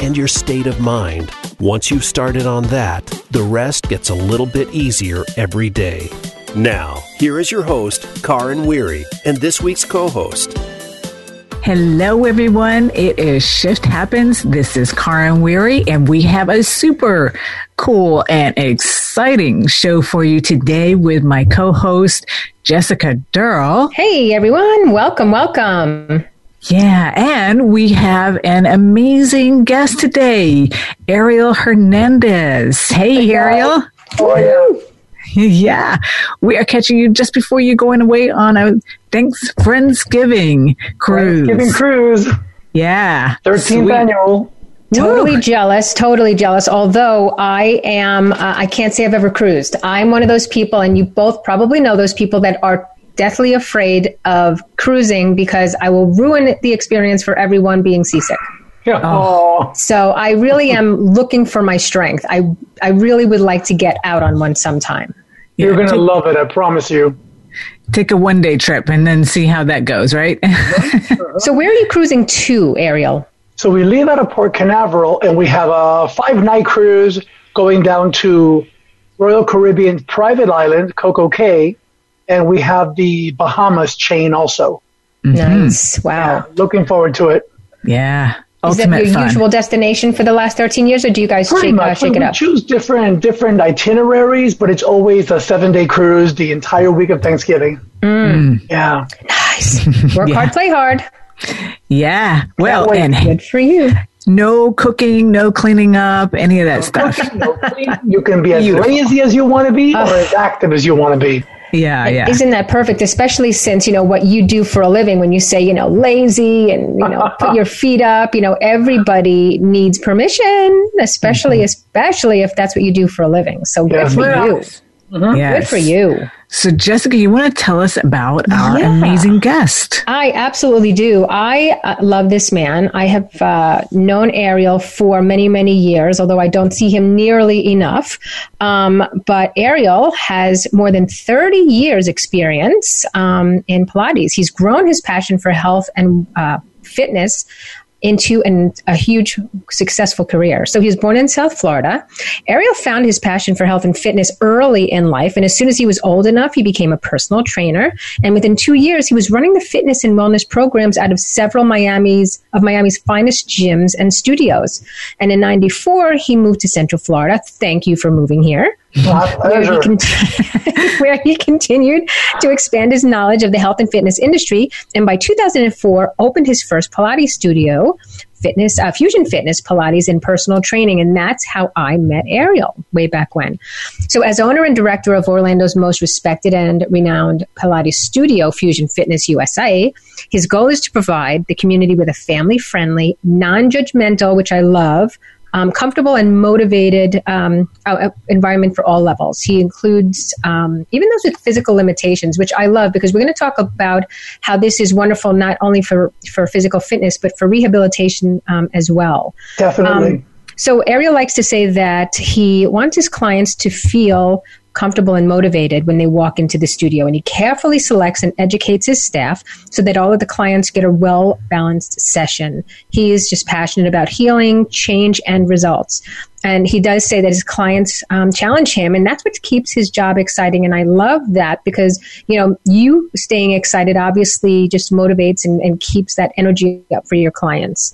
and your state of mind. Once you've started on that, the rest gets a little bit easier every day. Now, here is your host, Karin Weary, and this week's co host. Hello, everyone. It is Shift Happens. This is Karin Weary, and we have a super cool and exciting show for you today with my co-host, Jessica Durrell. Hey, everyone. Welcome, welcome. Yeah, and we have an amazing guest today, Ariel Hernandez. Hey, hey Ariel. How are you? Yeah, we are catching you just before you're going away on a thanks Friendsgiving cruise. Friendsgiving cruise. Yeah, 13th Sweet. annual. Totally Woo. jealous, totally jealous. Although I am, uh, I can't say I've ever cruised. I'm one of those people, and you both probably know those people that are deathly afraid of cruising because I will ruin the experience for everyone being seasick. Yeah. Oh. So I really am looking for my strength. I I really would like to get out on one sometime. You're going to love it, I promise you. Take a one day trip and then see how that goes, right? so where are you cruising to, Ariel? So we leave out of Port Canaveral and we have a five night cruise going down to Royal Caribbean private island, Coco Cay, and we have the Bahamas chain also. Mm-hmm. Nice. Wow. Yeah, looking forward to it. Yeah. Is that your fun. usual destination for the last 13 years, or do you guys shake, uh, shake it up? We choose different different itineraries, but it's always a seven day cruise the entire week of Thanksgiving. Mm. Yeah. Nice. Work yeah. hard, play hard. Yeah. Well, and good for you. No cooking, no cleaning up, any of that stuff. no you can be as lazy as you want to be or as active as you want to be. Yeah, and yeah. Isn't that perfect? Especially since, you know, what you do for a living when you say, you know, lazy and, you know, put your feet up, you know, everybody needs permission, especially, mm-hmm. especially if that's what you do for a living. So good yes, for you. Mm-hmm. Yes. Good for you. So, Jessica, you want to tell us about our yeah. amazing guest? I absolutely do. I uh, love this man. I have uh, known Ariel for many, many years, although I don't see him nearly enough. Um, but Ariel has more than 30 years' experience um, in Pilates. He's grown his passion for health and uh, fitness into an, a huge successful career. So he was born in South Florida. Ariel found his passion for health and fitness early in life. And as soon as he was old enough, he became a personal trainer. And within two years, he was running the fitness and wellness programs out of several Miami's, of Miami's finest gyms and studios. And in 94, he moved to Central Florida. Thank you for moving here. Where he, con- where he, continued to expand his knowledge of the health and fitness industry, and by 2004 opened his first Pilates studio, fitness uh, fusion fitness Pilates and personal training, and that's how I met Ariel way back when. So, as owner and director of Orlando's most respected and renowned Pilates studio, Fusion Fitness USA, his goal is to provide the community with a family-friendly, non-judgmental, which I love um, comfortable and motivated um, uh, environment for all levels. He includes um, even those with physical limitations, which I love because we're going to talk about how this is wonderful not only for for physical fitness but for rehabilitation um, as well. Definitely. Um, so Ariel likes to say that he wants his clients to feel comfortable and motivated when they walk into the studio. And he carefully selects and educates his staff so that all of the clients get a well balanced session. He is just passionate about healing, change, and results. And he does say that his clients um, challenge him, and that's what keeps his job exciting. And I love that because, you know, you staying excited obviously just motivates and, and keeps that energy up for your clients.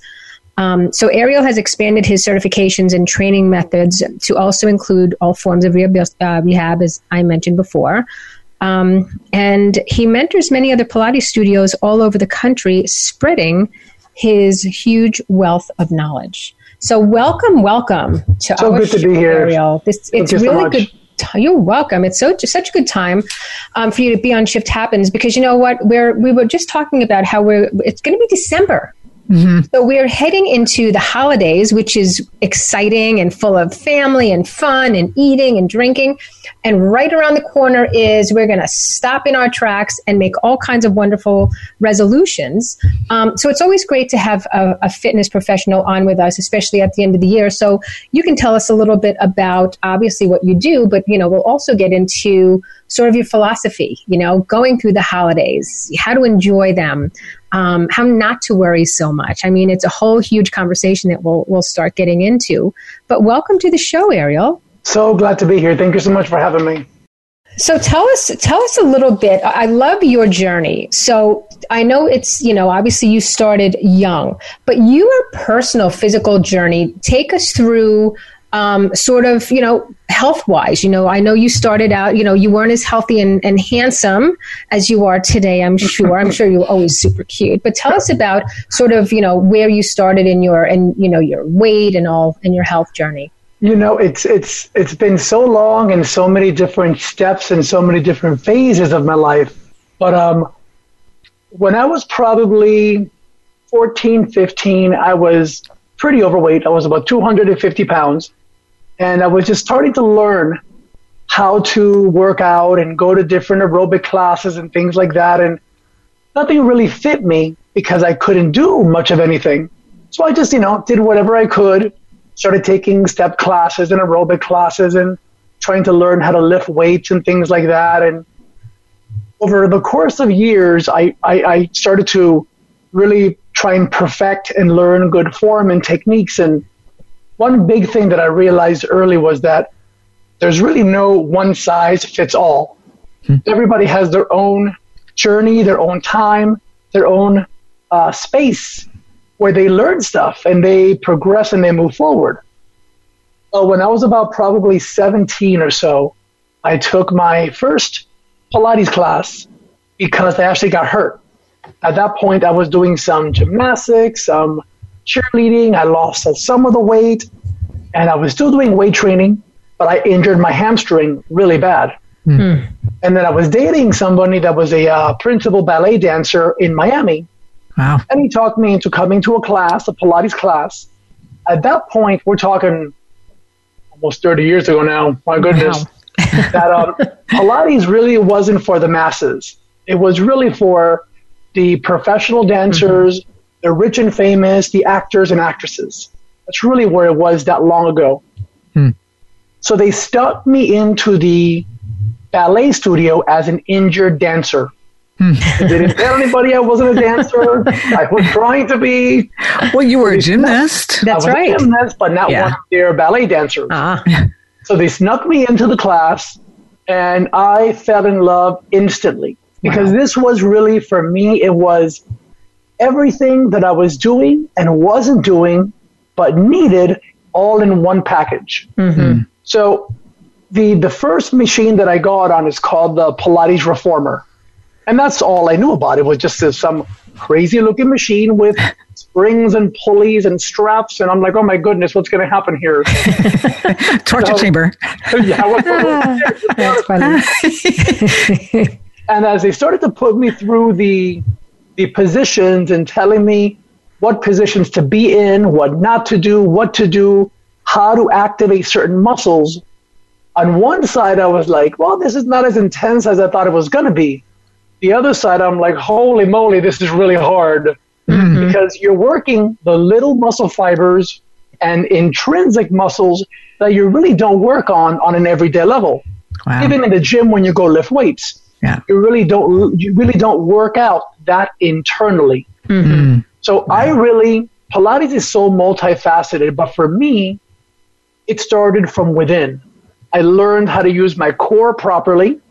Um, so Ariel has expanded his certifications and training methods to also include all forms of rehab, uh, rehab as I mentioned before. Um, and he mentors many other Pilates studios all over the country, spreading his huge wealth of knowledge. So welcome, welcome to so our good to be here. Ariel. This, it's really so good. You're welcome. It's so such a good time um, for you to be on Shift Happens because you know what we're we were just talking about how we're it's going to be December Mm-hmm. So we're heading into the holidays, which is exciting and full of family and fun and eating and drinking. And right around the corner is we're going to stop in our tracks and make all kinds of wonderful resolutions. Um, so it's always great to have a, a, fitness professional on with us, especially at the end of the year. So you can tell us a little bit about obviously what you do, but you know we'll also get into sort of your philosophy. You know, going through the holidays, how to enjoy them, um, how not to worry so much. I mean, it's a whole huge conversation that we'll we'll start getting into. But welcome to the show, Ariel. So glad to be here. Thank you so much for having me. So tell us tell us a little bit. I love your journey. So I know it's, you know, obviously you started young, but your personal physical journey, take us through um, sort of, you know, health wise. You know, I know you started out, you know, you weren't as healthy and, and handsome as you are today, I'm sure. I'm sure you were always super cute. But tell us about sort of, you know, where you started in your, and, you know, your weight and all and your health journey. You know, it's it's it's been so long and so many different steps and so many different phases of my life. But um, when I was probably 14, 15, I was pretty overweight. I was about 250 pounds, and I was just starting to learn how to work out and go to different aerobic classes and things like that. And nothing really fit me because I couldn't do much of anything. So I just, you know, did whatever I could, started taking step classes and aerobic classes and trying to learn how to lift weights and things like that. And over the course of years, I, I, I started to really try and perfect and learn good form and techniques. And one big thing that I realized early was that there's really no one size fits all. Hmm. Everybody has their own journey, their own time, their own uh, space where they learn stuff and they progress and they move forward. Well, when I was about probably 17 or so, I took my first Pilates class because I actually got hurt. At that point, I was doing some gymnastics, some cheerleading. I lost some of the weight, and I was still doing weight training, but I injured my hamstring really bad. Mm. And then I was dating somebody that was a uh, principal ballet dancer in Miami. Wow. And he talked me into coming to a class, a Pilates class. At that point, we're talking almost 30 years ago now. My goodness. Wow. that um, Pilates really wasn't for the masses. It was really for the professional dancers, mm-hmm. the rich and famous, the actors and actresses. That's really where it was that long ago. Hmm. So they stuck me into the ballet studio as an injured dancer. Hmm. I didn't tell anybody I wasn't a dancer. I was trying to be. Well, you were a gymnast. That's was right. A gymnast, but not yeah. one of their ballet dancers. Uh-huh. So they snuck me into the class, and I fell in love instantly because wow. this was really for me. It was everything that I was doing and wasn't doing but needed all in one package. Mm-hmm. So the the first machine that I got on is called the Pilates Reformer, and that's all I knew about. It was just this, some crazy looking machine with springs and pulleys and straps, and I'm like, oh my goodness, what's going to happen here? Torture so, chamber. Yeah, that's funny. And as they started to put me through the the positions and telling me what positions to be in, what not to do, what to do, how to activate certain muscles. On one side, I was like, well, this is not as intense as I thought it was going to be. The other side, I'm like, holy moly, this is really hard mm-hmm. because you're working the little muscle fibers and intrinsic muscles that you really don't work on on an everyday level. Wow. Even in the gym when you go lift weights, yeah. you really don't you really don't work out that internally. Mm-hmm. So I really, Pilates is so multifaceted, but for me, it started from within. I learned how to use my core properly.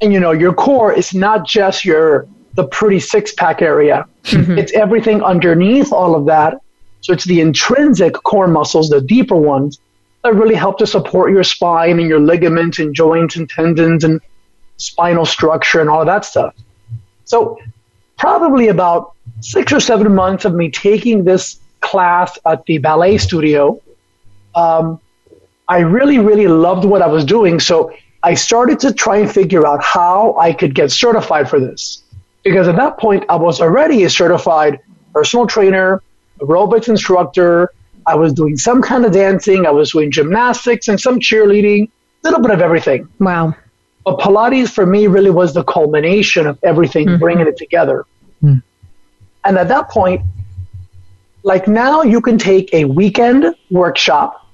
And you know, your core is not just your, the pretty six pack area. Mm-hmm. It's everything underneath all of that. So it's the intrinsic core muscles, the deeper ones, that really help to support your spine and your ligaments and joints and tendons and spinal structure and all of that stuff. So probably about six or seven months of me taking this class at the ballet studio, um, I really, really loved what I was doing. So I started to try and figure out how I could get certified for this. Because at that point, I was already a certified personal trainer, aerobics instructor. I was doing some kind of dancing. I was doing gymnastics and some cheerleading, a little bit of everything. Wow. But Pilates for me really was the culmination of everything, mm-hmm. bringing it together. Mm. And at that point, like now you can take a weekend workshop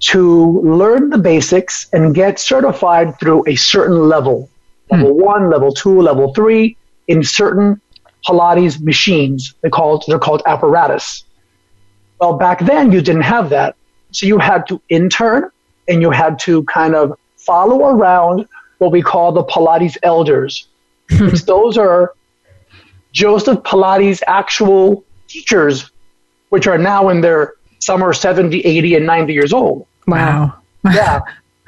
to learn the basics and get certified through a certain level level hmm. one, level two, level three in certain Pilates machines. They called they're called apparatus. Well, back then you didn't have that, so you had to intern and you had to kind of follow around what we call the Pilates elders. those are Joseph Pilates' actual teachers, which are now in their some are 70, 80, and 90 years old. Wow. yeah.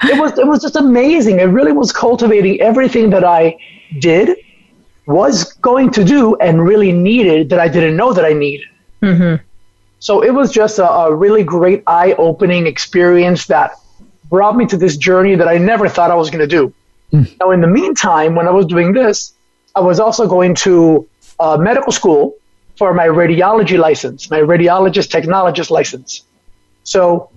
It was it was just amazing. It really was cultivating everything that I did, was going to do, and really needed that I didn't know that I needed. Mm-hmm. So it was just a, a really great eye opening experience that brought me to this journey that I never thought I was going to do. Mm. Now, in the meantime, when I was doing this, I was also going to uh, medical school for my radiology license, my radiologist technologist license. So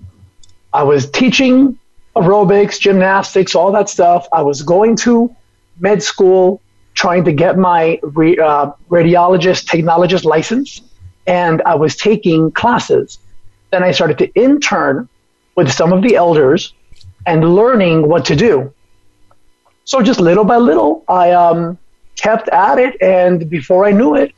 I was teaching aerobics, gymnastics, all that stuff. I was going to med school, trying to get my re, uh, radiologist technologist license, and I was taking classes. Then I started to intern with some of the elders and learning what to do. So just little by little, I um, kept at it, and before I knew it,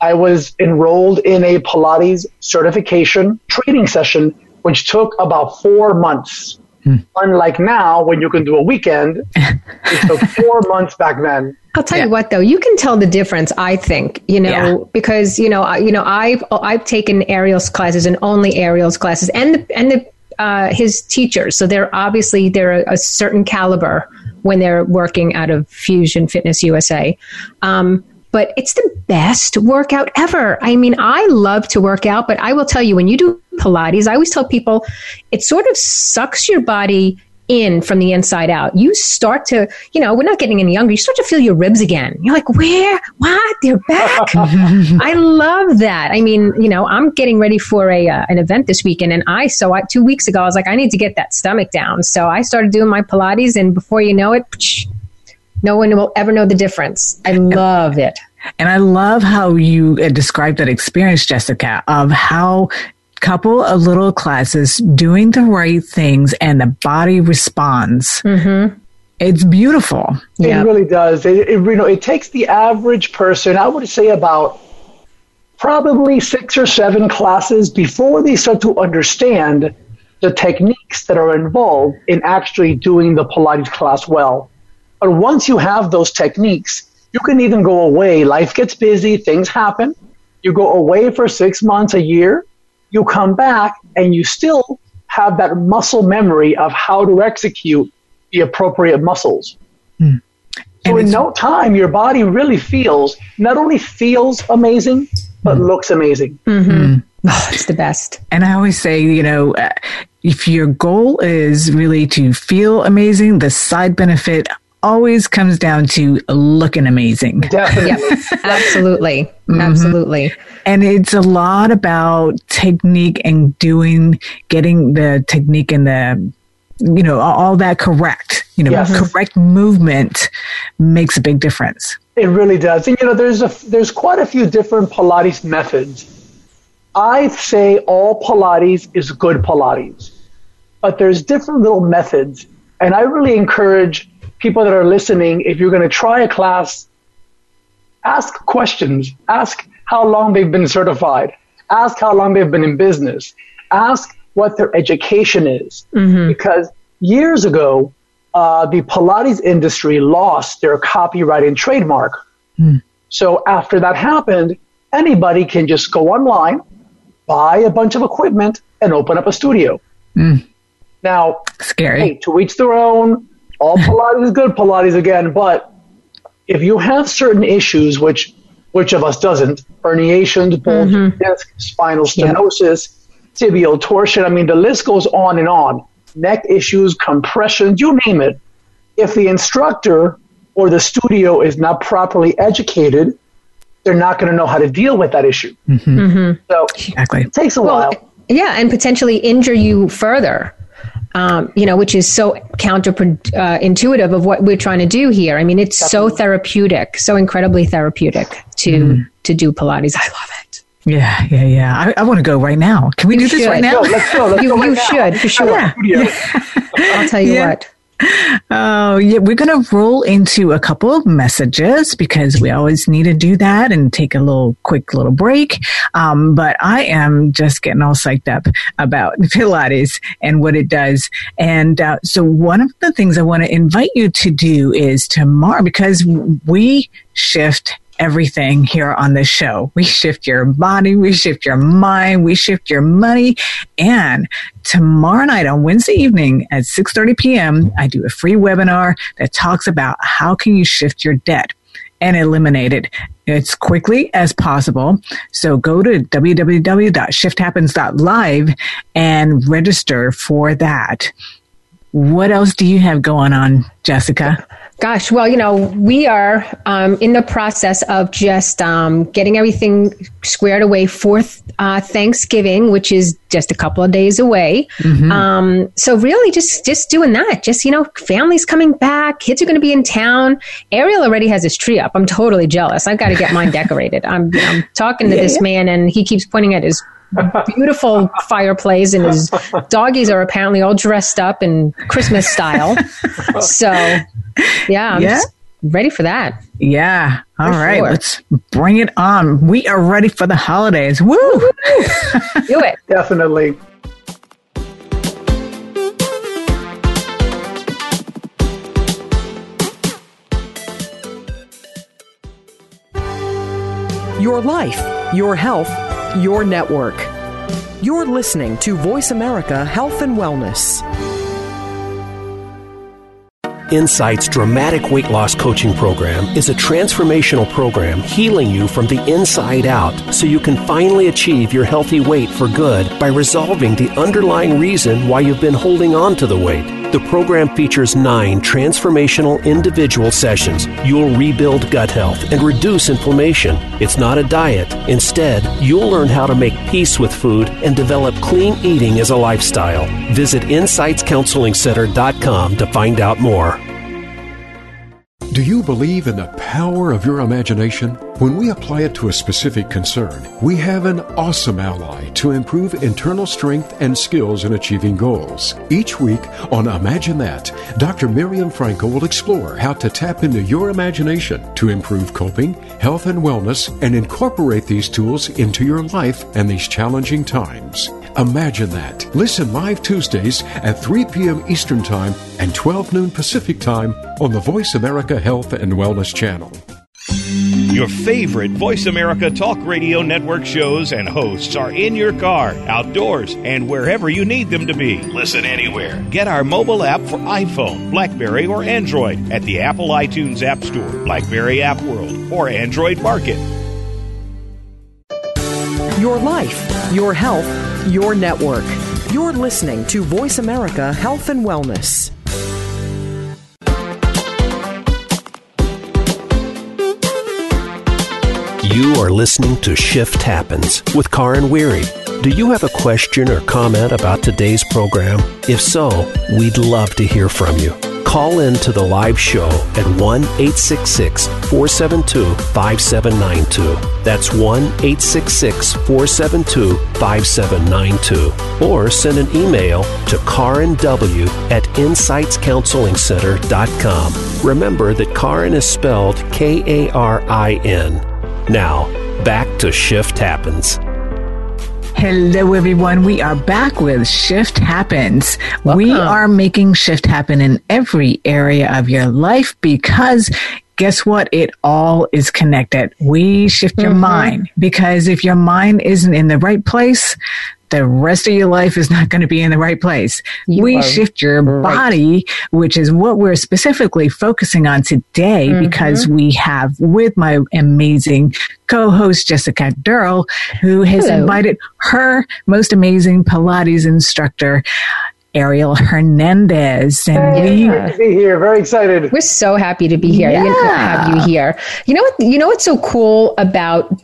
I was enrolled in a Pilates certification training session which took about four months. Hmm. Unlike now, when you can do a weekend, it took four months back then. I'll tell yeah. you what, though, you can tell the difference. I think you know yeah. because you know I, you know I've I've taken Ariel's classes and only Ariel's classes and the and the uh, his teachers. So they're obviously they're a, a, certain caliber when they're working out of Fusion Fitness USA. Um, but it's the best workout ever. I mean, I love to work out, but I will tell you, when you do Pilates, I always tell people it sort of sucks your body in from the inside out. You start to, you know, we're not getting any younger. You start to feel your ribs again. You're like, where? What? They're back. I love that. I mean, you know, I'm getting ready for a uh, an event this weekend, and I so I, two weeks ago I was like, I need to get that stomach down. So I started doing my Pilates, and before you know it. Psh, no one will ever know the difference. I love it. And I love how you uh, described that experience, Jessica, of how couple of little classes doing the right things and the body responds. Mm-hmm. It's beautiful. It yep. really does. It, it, you know, it takes the average person, I would say about probably six or seven classes before they start to understand the techniques that are involved in actually doing the Pilates class well. But once you have those techniques, you can even go away. Life gets busy, things happen. You go away for six months, a year. You come back and you still have that muscle memory of how to execute the appropriate muscles. Hmm. So in no time, your body really feels, not only feels amazing, but mm. looks amazing. Mm-hmm. Mm. Oh, it's the best. And I always say, you know, uh, if your goal is really to feel amazing, the side benefit always comes down to looking amazing. Definitely. yep. Absolutely. Mm-hmm. Absolutely. And it's a lot about technique and doing, getting the technique and the, you know, all that correct. You know, yes. correct movement makes a big difference. It really does. And, you know, there's a, there's quite a few different Pilates methods. I say all Pilates is good Pilates, but there's different little methods. And I really encourage people that are listening, if you're going to try a class, ask questions. Ask how long they've been certified. Ask how long they've been in business. Ask what their education is. Mm-hmm. Because years ago, uh, the Pilates industry lost their copyright and trademark. Mm. So after that happened, anybody can just go online, buy a bunch of equipment, and open up a studio. Mm. Now, scary. Hey, to each their own all Pilates is good Pilates again, but if you have certain issues, which which of us doesn't, herniations, bulging mm-hmm. disc, spinal stenosis, yep. tibial torsion, I mean, the list goes on and on. Neck issues, compressions, you name it. If the instructor or the studio is not properly educated, they're not going to know how to deal with that issue. Mm-hmm. So exactly. it takes a well, while. Yeah, and potentially injure you further. Um, you know, which is so counterintuitive uh, of what we're trying to do here. I mean, it's Definitely. so therapeutic, so incredibly therapeutic to mm. to do Pilates. I love it. Yeah, yeah, yeah. I, I want to go right now. Can we you do should. this right now? Go, let's go. Let's you, go right you should, for sure. Yeah. yeah. I'll tell you yeah. what. Oh, yeah, we're going to roll into a couple of messages because we always need to do that and take a little quick little break. Um, but I am just getting all psyched up about Pilates and what it does. And uh, so, one of the things I want to invite you to do is tomorrow because we shift everything here on this show. We shift your body, we shift your mind, we shift your money. And tomorrow night on Wednesday evening at 6:30 p.m., I do a free webinar that talks about how can you shift your debt and eliminate it as quickly as possible. So go to www.shifthappens.live and register for that. What else do you have going on, Jessica? Gosh, well, you know, we are um, in the process of just um, getting everything squared away for uh, Thanksgiving, which is just a couple of days away. Mm-hmm. Um, so really, just just doing that. Just you know, families coming back, kids are going to be in town. Ariel already has his tree up. I'm totally jealous. I've got to get mine decorated. I'm, I'm talking to yeah, this yeah. man, and he keeps pointing at his beautiful fireplace, and his doggies are apparently all dressed up in Christmas style. So yeah, I'm yeah. ready for that. Yeah. All for right, sure. Let's bring it on. We are ready for the holidays. Woo! Do it. Definitely. Your life, your health, your network. You're listening to Voice America Health and Wellness. Insight's dramatic weight loss coaching program is a transformational program healing you from the inside out so you can finally achieve your healthy weight for good by resolving the underlying reason why you've been holding on to the weight. The program features nine transformational individual sessions. You'll rebuild gut health and reduce inflammation. It's not a diet. Instead, you'll learn how to make peace with food and develop clean eating as a lifestyle. Visit InsightsCounselingCenter.com to find out more. Do you believe in the power of your imagination? When we apply it to a specific concern, we have an awesome ally to improve internal strength and skills in achieving goals. Each week on Imagine That, Dr. Miriam Frankel will explore how to tap into your imagination to improve coping, health, and wellness and incorporate these tools into your life and these challenging times. Imagine that. Listen live Tuesdays at 3 p.m. Eastern Time and 12 noon Pacific Time on the Voice America Health and Wellness Channel. Your favorite Voice America Talk Radio Network shows and hosts are in your car, outdoors, and wherever you need them to be. Listen anywhere. Get our mobile app for iPhone, Blackberry, or Android at the Apple iTunes App Store, Blackberry App World, or Android Market. Your life, your health, your network. You're listening to Voice America Health and Wellness. You are listening to Shift Happens with Karin Weary. Do you have a question or comment about today's program? If so, we'd love to hear from you Call in to the live show at 1 866 472 5792. That's 1 866 472 5792. Or send an email to Karin W at InsightsCounselingCenter.com. Remember that Karin is spelled K A R I N. Now, back to Shift Happens. Hello, everyone. We are back with Shift Happens. Welcome. We are making shift happen in every area of your life because guess what? It all is connected. We shift your mm-hmm. mind because if your mind isn't in the right place, the rest of your life is not going to be in the right place. You we shift your right. body, which is what we're specifically focusing on today mm-hmm. because we have with my amazing co-host Jessica Durrell, who has Hello. invited her most amazing Pilates instructor Ariel Hernandez. And hey, we, great to be here. Very excited. We're so happy to be here. Yeah. To have you here. You know what? You know what's so cool about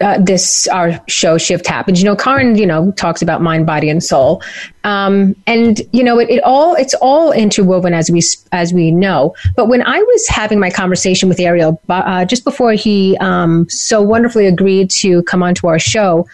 uh, this our show Shift Happens. You know, Karen. You know, talks about mind, body, and soul, um, and you know, it, it all it's all interwoven as we as we know. But when I was having my conversation with Ariel uh, just before he um, so wonderfully agreed to come onto our show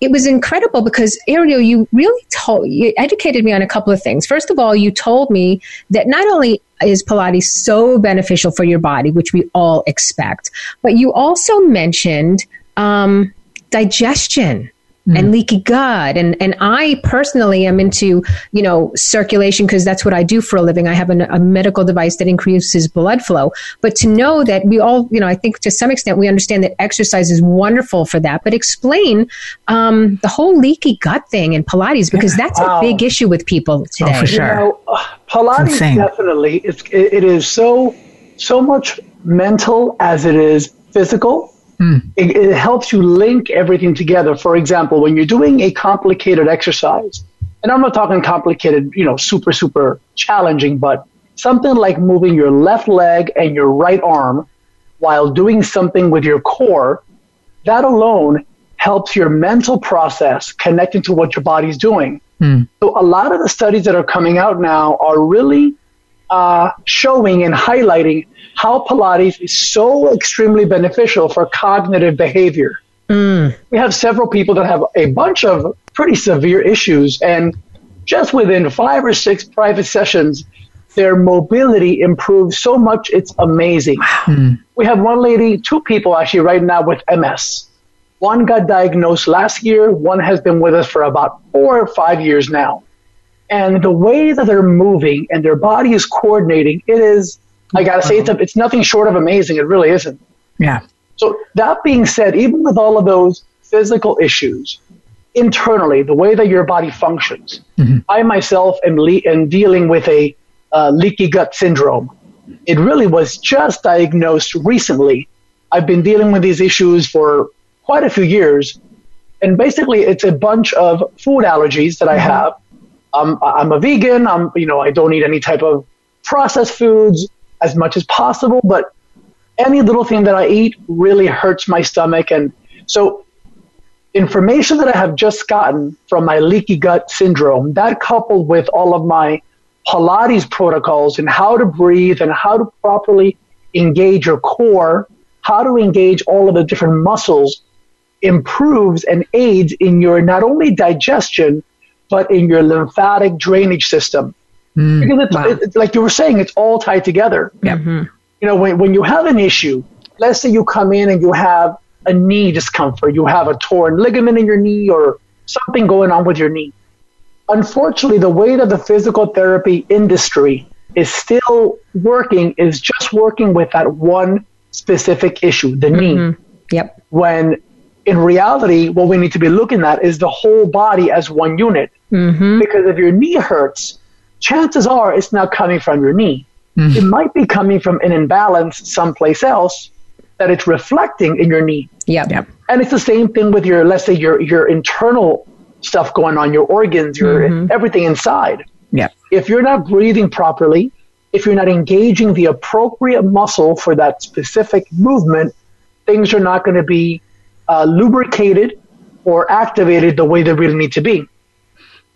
it was incredible because Ariel, you really told, you educated me on a couple of things. First of all, you told me that not only is Pilates so beneficial for your body, which we all expect, but you also mentioned um, digestion mm. and leaky gut. And, and I personally am into, you know, circulation because that's what I do for a living. I have an, a medical device that increases blood flow. But to know that we all, you know, I think to some extent we understand that exercise is wonderful for that. But explain um, the whole leaky gut thing in Pilates because that's wow. a big issue with people today. Oh, for sure. You know, uh, Pilates definitely, it's, it, it is so, so much mental as it is physical Mm. It, it helps you link everything together. For example, when you're doing a complicated exercise, and I'm not talking complicated, you know, super, super challenging, but something like moving your left leg and your right arm while doing something with your core, that alone helps your mental process connecting to what your body's doing. Mm. So a lot of the studies that are coming out now are really uh, showing and highlighting how Pilates is so extremely beneficial for cognitive behavior. Mm. We have several people that have a bunch of pretty severe issues, and just within five or six private sessions, their mobility improves so much, it's amazing. Mm. We have one lady, two people actually right now with MS. One got diagnosed last year, one has been with us for about four or five years now. And the way that they're moving and their body is coordinating, it is I gotta say, it's, a, it's nothing short of amazing. It really isn't. Yeah. So that being said, even with all of those physical issues, internally, the way that your body functions, mm-hmm. I myself am, le- am dealing with a uh, leaky gut syndrome. It really was just diagnosed recently. I've been dealing with these issues for quite a few years. And basically, it's a bunch of food allergies that I mm-hmm. have. Um, I'm a vegan. I'm, you know, I don't eat any type of processed foods as much as possible, but any little thing that I eat really hurts my stomach. And so, information that I have just gotten from my leaky gut syndrome, that coupled with all of my Pilates protocols and how to breathe and how to properly engage your core, how to engage all of the different muscles, improves and aids in your not only digestion, but in your lymphatic drainage system. Mm, because it's, wow. it, like you were saying, it's all tied together. Mm-hmm. You know, when, when you have an issue, let's say you come in and you have a knee discomfort, you have a torn ligament in your knee or something going on with your knee. Unfortunately, the way that the physical therapy industry is still working is just working with that one specific issue, the mm-hmm. knee. Yep. When in reality, what we need to be looking at is the whole body as one unit. Mm-hmm. Because if your knee hurts, chances are it's not coming from your knee. Mm. It might be coming from an imbalance someplace else that it's reflecting in your knee. Yep. yep. And it's the same thing with your, let's say your, your internal stuff going on, your organs, your mm-hmm. everything inside. Yeah. If you're not breathing properly, if you're not engaging the appropriate muscle for that specific movement, things are not going to be uh, lubricated or activated the way they really need to be.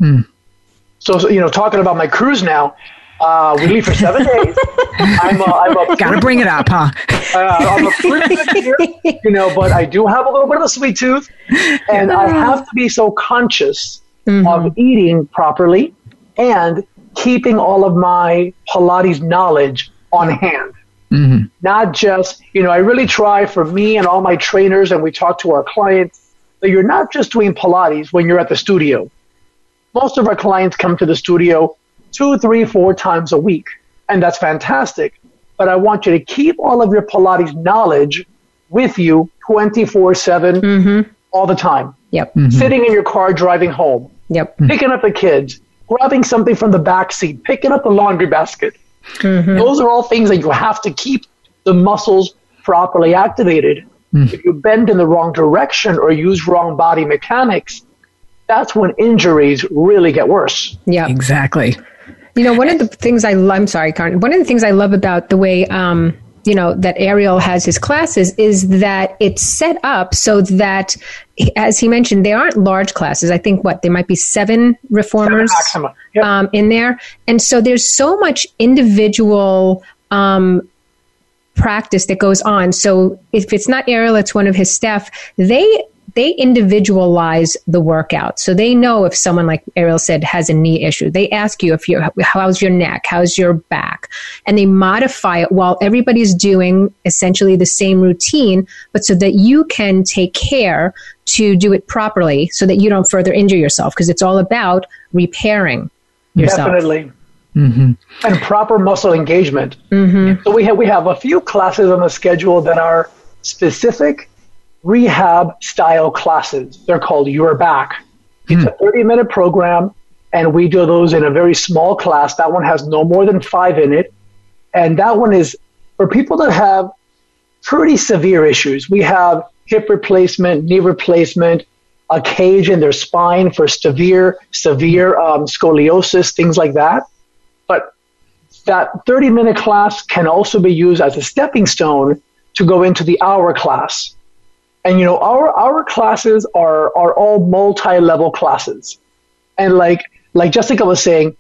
Mm. So, you know, talking about my cruise now, uh, we leave for seven days. I'm a, I'm a Gotta bring it up, huh? uh, I'm a pretty good you know, but I do have a little bit of a sweet tooth, and I have to be so conscious mm-hmm. of eating properly and keeping all of my Pilates knowledge on hand. Mm-hmm. Not just, you know, I really try for me and all my trainers, and we talk to our clients that you're not just doing Pilates when you're at the studio most of our clients come to the studio two, three, four times a week, and that's fantastic. But I want you to keep all of your Pilates knowledge with you 24 7 mm-hmm. all the time. Yep. Mm-hmm. Sitting in your car driving home. Yep. Picking up the kids, grabbing something from the back seat, picking up the laundry basket. Mm-hmm. Those are all things that you have to keep the muscles properly activated. Mm. If you bend in the wrong direction or use wrong body mechanics, that's when injuries really get worse. Yeah. Exactly. You know, one of the things I I'm sorry, Karen. One of the things I love about the way um, you know that Ariel has his classes is that it's set up so that, as he mentioned, they aren't large classes. I think what there might be seven reformers Seven. Yep. um, in there, and so there's so much individual. Um, practice that goes on so if it's not ariel it's one of his staff they they individualize the workout. So they know if someone like ariel said has a knee issue. They ask you if you how's your neck? How's your back? And they modify it while everybody's doing essentially the same routine but so that you can take care to do it properly so that you don't further injure yourself because it's all about repairing yourself. Definitely. Mm-hmm. And proper muscle engagement. Mm-hmm. So we have we have a few classes on the schedule that are specific rehab style classes. They're called Your Back. It's a 30 minute program, and we do those in a very small class. That one has no more than five in it. And that one is for people that have pretty severe issues. We have hip replacement, knee replacement, a cage in their spine for severe, severe um, scoliosis, things like that. But that 30 minute class can also be used as a stepping stone to go into the hour class. And you know, our our classes are are all multi-level classes. And like like Jessica was saying,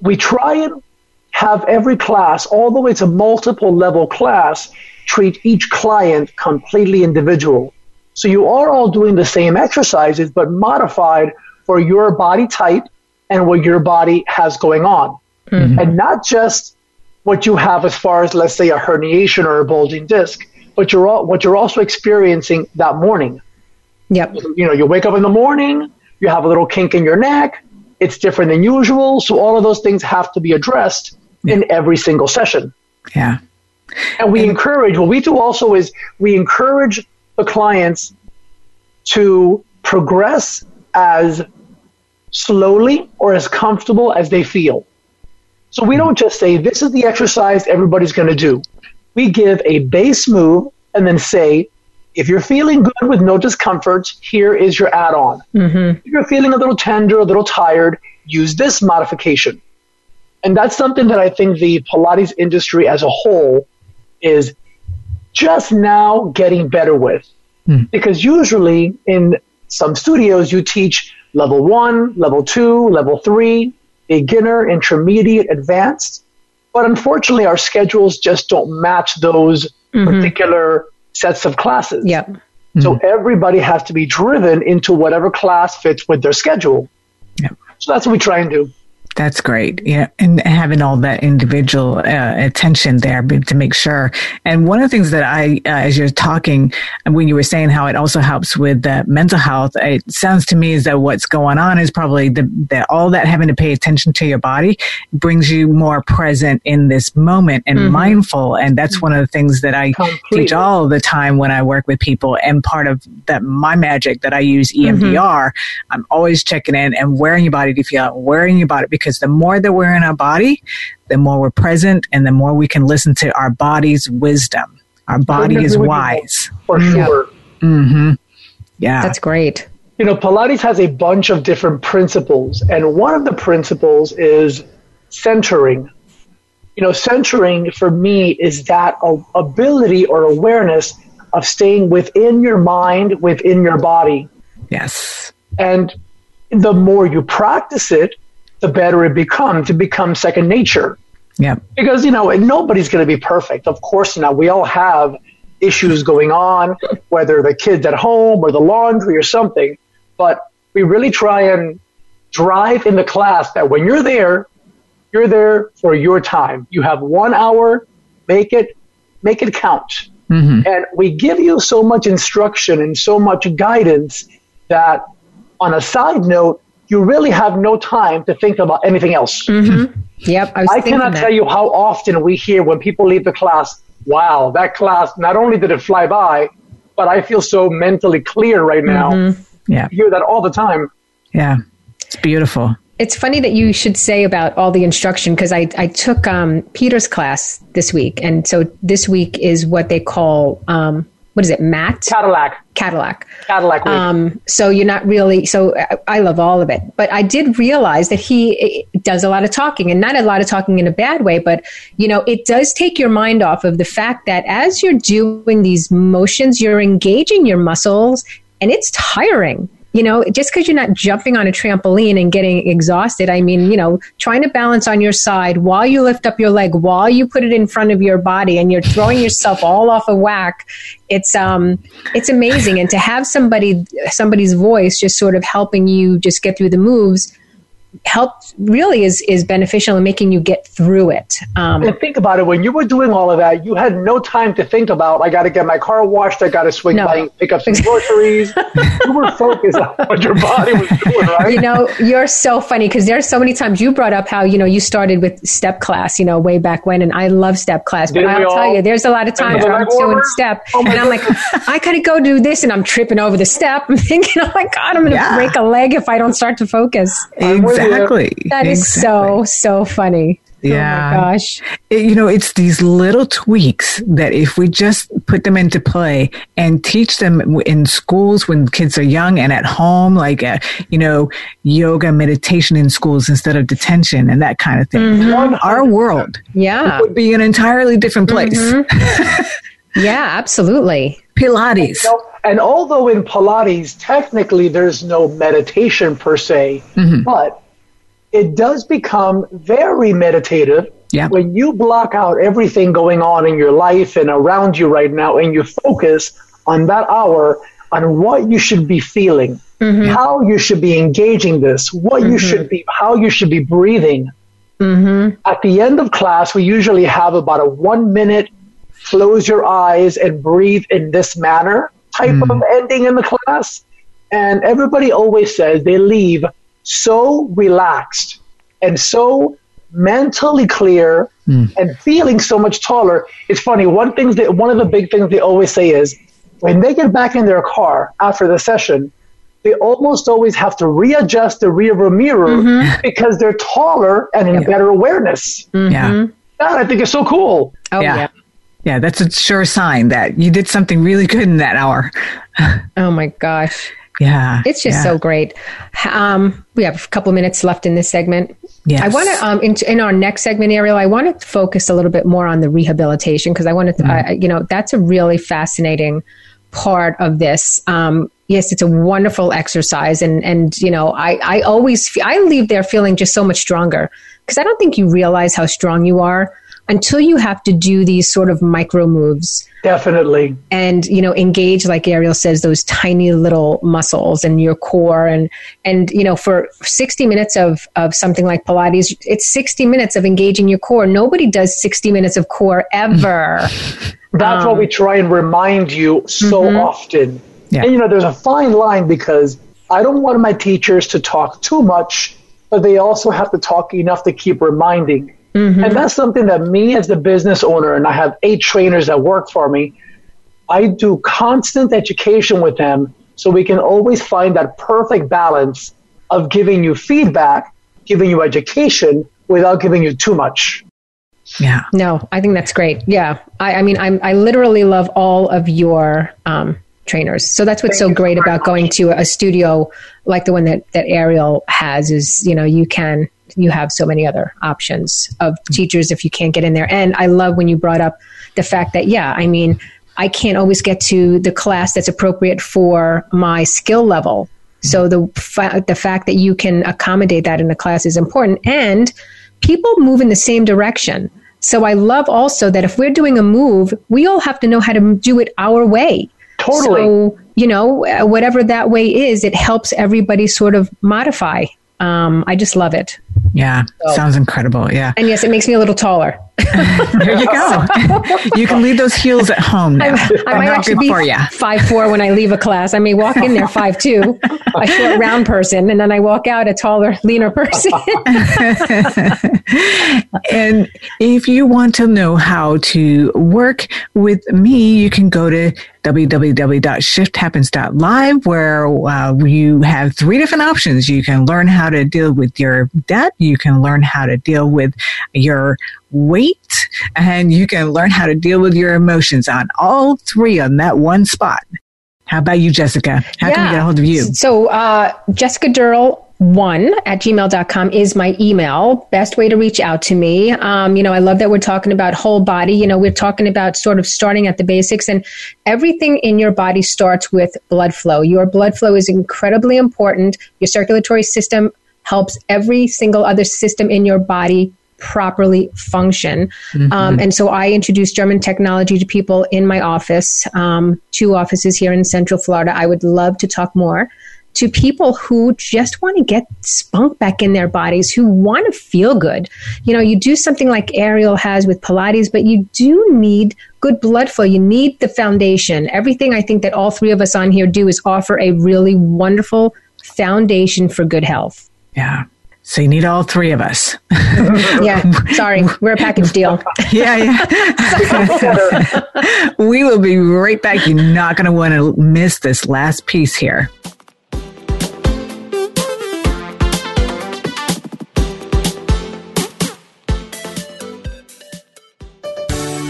we try and have every class, all the way to multiple level class, treat each client completely individual. So you are all doing the same exercises, but modified for your body type and what your body has going on. Mm-hmm. And not just what you have as far as, let's say, a herniation or a bulging disc, but you're all, what you're also experiencing that morning. yep You know, you wake up in the morning, you have a little kink in your neck, it's different than usual. So all of those things have to be addressed in every single session. Yeah. And we encourage, what we do also is we encourage the clients to progress as slowly or as comfortable as they feel. So we hmm. don't just say, this is the exercise everybody's going to do. We give a base move and then say, if you're feeling good with no discomfort, here is your add on. Mm-hmm. If you're feeling a little tender, a little tired, use this modification. And that's something that I think the Pilates industry as a whole is just now getting better with. Hmm. Because usually in some studios, you teach level one, level two, level three, beginner, intermediate, advanced. But unfortunately, our schedules just don't match those mm-hmm. particular sets of classes. yep So mm-hmm. everybody has to be driven into whatever class fits with their schedule. Yep. So that's what we try and do. That's great. Yeah. And having all that individual uh, attention there to make sure. And one of the things that I, uh, as you're talking, when you were saying how it also helps with uh, mental health, it sounds to me as though what's going on is probably the, that all that having to pay attention to your body brings you more present in this moment and mindful. And that's one of the things that I Completely. teach all the time when I work with people. And part of that, my magic that I use EMDR, I'm always checking in and where in your body do you feel it? Where in your body? Because the more that we're in our body, the more we're present and the more we can listen to our body's wisdom. Our body is wise. For mm. sure. Mm-hmm. Yeah. that's great You know, Pilates has a bunch of different principles, and one of the principles is centering. You know, centering for me is that ability or awareness of staying within your mind, within your body. yes. And the more you practice it, the better it becomes. It becomes second nature. Yep. because you know nobody's going to be perfect of course not we all have issues going on whether the kids at home or the laundry or something but we really try and drive in the class that when you're there you're there for your time you have one hour make it make it count mm-hmm. and we give you so much instruction and so much guidance that on a side note you really have no time to think about anything else yep i was I cannot that. tell you how often we hear when people leave the class, wow, that class, not only did it fly by, but I feel so mentally clear right now. Yeah. I hear that all the time. Yeah. It's beautiful. It's funny that you should say about all the instruction because I, I took um, Peter's class this week. And so this week is what they call um, what is it, Matt? Cadillac. Cadillac. Cadillac. Um, so you're not really, so I, I love all of it. But I did realize that he eh, does a lot of talking and not a lot of talking in a bad way, but you know, it does take your mind off of the fact that as you're doing these motions, you're engaging your muscles and it's tiring. You know, just because you're not jumping on a trampoline and getting exhausted, I mean, you know, trying to balance on your side while you lift up your leg, while you put it in front of your body, and you're throwing yourself all off of whack. It's um, it's amazing, and to have somebody somebody's voice just sort of helping you just get through the moves help really is is beneficial in making you get through it. Um, and think about it. When you were doing all of that, you had no time to think about. I got to get my car washed. I got to swing No. by and pick up some groceries. you were focused on what your body was doing, right? you know, you're so funny because there's so many times you brought up how you know you started with step class, you know, way back when, and I love step class. But Didn't we I'll tell you, there's a lot of times the where I'm leg doing step, Oh my and I'm like, I gotta go do this, and I'm tripping over the step. I'm thinking, oh my god, I'm gonna Yeah. break a leg if I don't start to focus. I'm with you. Exactly. That is so so funny. Yeah. Oh my gosh. It- you know, it's these little tweaks that if we just put them into play and teach them in schools when kids are young and at home, like, uh, you know, yoga, meditation in schools instead of detention and that kind of thing, Mm-hmm. our world Yeah. would be an entirely different place. Yeah. Absolutely. Pilates. No, and although in Pilates, technically there's no meditation per se, but it does become very meditative Yeah. when you block out everything going on in your life and around you right now and you focus on that hour on what you should be feeling, mm-hmm. how you should be engaging this, what you mm-hmm. should be, how you should be breathing. Mm-hmm. At the end of class, we usually have about a one minute close your eyes and breathe in this manner type of mm. ending in the class. And everybody always says they leave so relaxed and so mentally clear hmm. and feeling so much taller. It's funny. One thing that one of the big things they always say is when they get back in their car after the session, they almost always have to readjust the rear view mirror mm-hmm. because they're taller and in better awareness. Mm-hmm. Yeah. That I think is so cool. Oh Yeah. yeah. Yeah. That's a sure sign that you did something really good in that hour. Oh my gosh. Yeah. It's just yeah. so great. Um, we have a couple minutes left in this segment. Yes. I want to, um, in, in our next segment, Ariel, I want to focus a little bit more on the rehabilitation because I want to, I you know, that's a really fascinating part of this. Um, yes, it's a wonderful exercise, and and you know, I I always fe- I leave there feeling just so much stronger because I don't think you realize how strong you are until you have to do these sort of micro moves Definitely. and you know engage like ariel says those tiny little muscles in your core and and you know for 60 minutes of of something like pilates it's 60 minutes of engaging your core nobody does 60 minutes of core ever That's what we um, try and remind you so mm-hmm. often. Yeah. And you know, there's a fine line because I don't want my teachers to talk too much, but they also have to talk enough to keep reminding. And that's something that me as the business owner, and I have eight trainers that work for me, I do constant education with them so we can always find that perfect balance of giving you feedback, giving you education without giving you too much. Yeah. no i think that's great. Yeah. I, I mean I'm, i literally love all of your um, trainers. So that's what's so great about going to a studio like the one that, that ariel has is you know you can you have so many other options of teachers if you can't get in there and i love when you brought up the fact that yeah i mean i can't always get to the class that's appropriate for my skill level so the fa- the fact that you can accommodate that in the class is important and people move in the same direction. So I love also that if we're doing a move, we all have to know how to do it our way. Totally. So, you know, whatever that way is, it helps everybody sort of modify. Um, I just love it. Yeah. Sounds incredible. Yeah. And yes, it makes me a little taller. There you go. you can leave those heels at home now. I might actually be for you. five four when I leave a class. I may walk in there five two, a short round person, and then I walk out a taller, leaner person. And if you want to know how to work with me, you can go to www.shifthappens.live where uh, you have three different options. You can learn how to deal with your debt. You can learn how to deal with your weight weight and you can learn how to deal with your emotions on all three on that one spot. How about you, Jessica? How yeah. can we get a hold of you? So, uh, Jessica Durl one at gmail.com is my email. Best way to reach out to me. Um, you know, I love that we're talking about whole body. You know, we're talking about sort of starting at the basics and everything in your body starts with blood flow. Your blood flow is incredibly important. Your circulatory system helps every single other system in your body properly function. Mm-hmm. Um, and so I introduced German technology to people in my office, um, two offices here in Central Florida. I would love to talk more to people who just want to get spunk back in their bodies, who want to feel good. You know, you do something like Ariel has with Pilates, but you do need good blood flow. You need the foundation. Everything I think that all three of us on here do is offer a really wonderful foundation for good health. Yeah. So you need all three of us. yeah, sorry, we're a package deal. yeah, yeah. we will be right back. You're not going to want to miss this last piece here.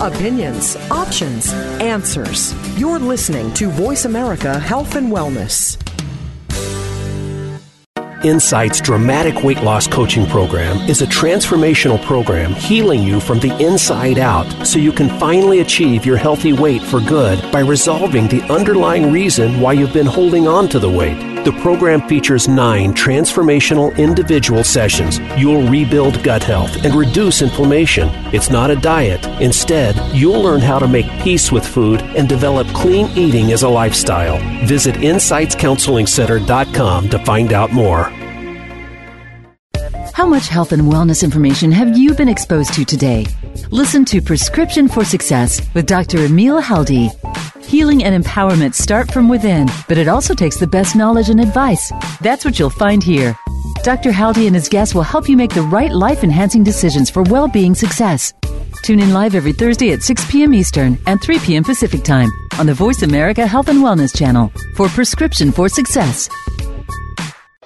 Opinions, options, answers. You're listening to Voice America Health and Wellness. Insight's dramatic weight loss coaching program is a transformational program healing you from the inside out so you can finally achieve your healthy weight for good by resolving the underlying reason why you've been holding on to the weight. The program features nine transformational individual sessions. You'll rebuild gut health and reduce inflammation. It's not a diet. Instead, you'll learn how to make peace with food and develop clean eating as a lifestyle. Visit InsightsCounselingCenter.com to find out more. How much health and wellness information have you been exposed to today? Listen to Prescription for Success with Dr. Emil Haldi. Healing and empowerment start from within, but it also takes the best knowledge and advice. That's what you'll find here. Dr. Haldi and his guests will help you make the right life enhancing decisions for well being success. Tune in live every Thursday at 6 p.m. Eastern and 3 p.m. Pacific Time on the Voice America Health and Wellness channel for Prescription for Success.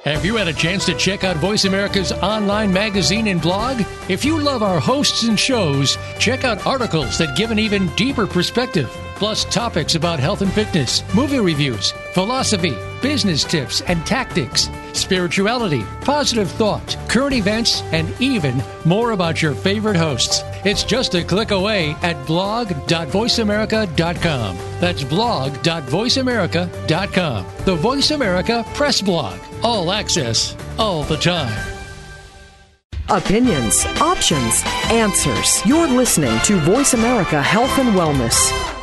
Have you had a chance to check out Voice America's online magazine and blog? If you love our hosts and shows, check out articles that give an even deeper perspective, plus topics about health and fitness, movie reviews, philosophy, business tips and tactics, spirituality, positive thought, current events, and even more about your favorite hosts. It's just a click away at blog.voiceamerica.com. That's blog.voiceamerica.com. The Voice America Press Blog. All access, all the time. Opinions, options, answers. You're listening to Voice America Health and Wellness.